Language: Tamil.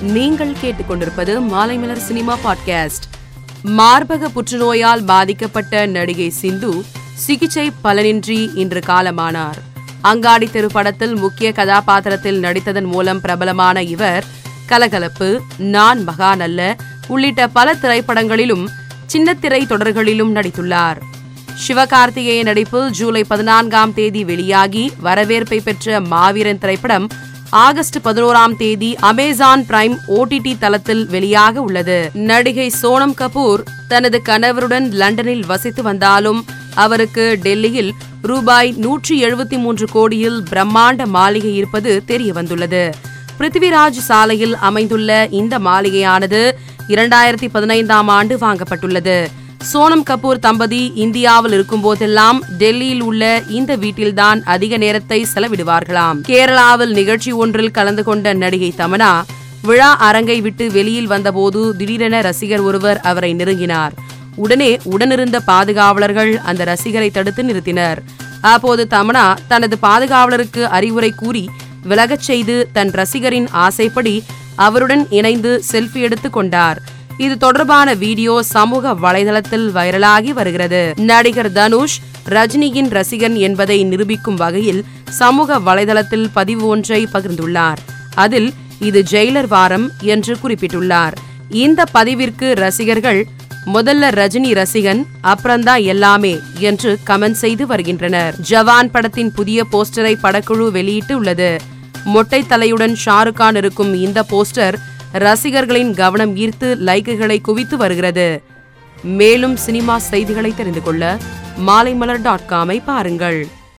நீங்கள் கேட்டுக்கொண்டிருப்பது மாலைமலர் சினிமா பாட்காஸ்ட். மார்பக புற்றுநோயால் பாதிக்கப்பட்ட நடிகை சிந்து சிகிச்சை பலனின்றி இன்று காலமானார். அங்காடி தெரு படத்தில் முக்கிய கதாபாத்திரத்தில் நடித்ததன் மூலம் பிரபலமான இவர் கலகலப்பு நான் மகான் அல்ல உள்ளிட்ட பல திரைப்படங்களிலும் சின்னத்திரை தொடர்களிலும் நடித்துள்ளார். சிவகார்த்திகேயன் நடிப்பில் ஜூலை பதினான்காம் தேதி வெளியாகி வரவேற்பை பெற்ற மாவீரன் திரைப்படம் ஆகஸ்ட் பதினோராம் தேதி அமேசான் பிரைம் ஓடிடி தளத்தில் வெளியாக உள்ளது. நடிகை சோனம் கபூர் தனது கணவருடன் லண்டனில் வசித்து வந்தாலும் அவருக்கு டெல்லியில் ரூபாய் நூற்றி எழுபத்தி மூன்று கோடியில் பிரம்மாண்ட மாளிகை இருப்பது தெரிய வந்துள்ளது. பிருத்திவிராஜ் சாலையில் அமைந்துள்ள இந்த மாளிகையானது இரண்டாயிரத்தி பதினைந்தாம் ஆண்டு வாங்கப்பட்டுள்ளது. சோனம் கபூர் தம்பதி இந்தியாவில் இருக்கும் போதெல்லாம் டெல்லியில் உள்ள இந்த வீட்டில்தான் அதிக நேரத்தை செலவிடுவார்களாம். கேரளாவில் நிகழ்ச்சி ஒன்றில் கலந்து கொண்ட நடிகை தமனா விழா அரங்கை விட்டு வெளியில் வந்தபோது திடீரென ரசிகர் ஒருவர் அவரை நெருங்கினார். உடனே உடனிருந்த பாதுகாவலர்கள் அந்த ரசிகரை தடுத்து நிறுத்தினர். அப்போது தமனா தனது பாதுகாவலருக்கு அறிவுரை கூறி விலகச் செய்து தன் ரசிகரின் ஆசைப்படி அவருடன் இணைந்து செல்ஃபி எடுத்துக் கொண்டார். இது தொடர்பான வீடியோ சமூக வலைதளத்தில் வைரலாகி வருகிறது. நடிகர் தனுஷ் ரஜினியின் ரசிகன் என்பதை நிரூபிக்கும் வகையில் சமூக வலைதளத்தில் பதிவு ஒன்றை பகிர்ந்துள்ளார். அதில் இது ஜெயிலர் வாரம் என்று குறிப்பிட்டுள்ளார். இந்த பதிவிற்கு ரசிகர்கள் முதல்ல ரஜினி ரசிகன் அப்புறம்தான் எல்லாமே என்று கமெண்ட் செய்து வருகின்றனர். ஜவான் படத்தின் புதிய போஸ்டரை படக்குழு வெளியிட்டு உள்ளது. மொட்டை தலையுடன் ஷாருக் கான் இருக்கும் இந்த போஸ்டர் ரசிகர்களின் கவனம் ஈர்த்து லைக்குகளை குவித்து வருகிறது. மேலும் சினிமா செய்திகளை தெரிந்து கொள்ள மாலைமலர் டாட் காமை பாருங்கள்.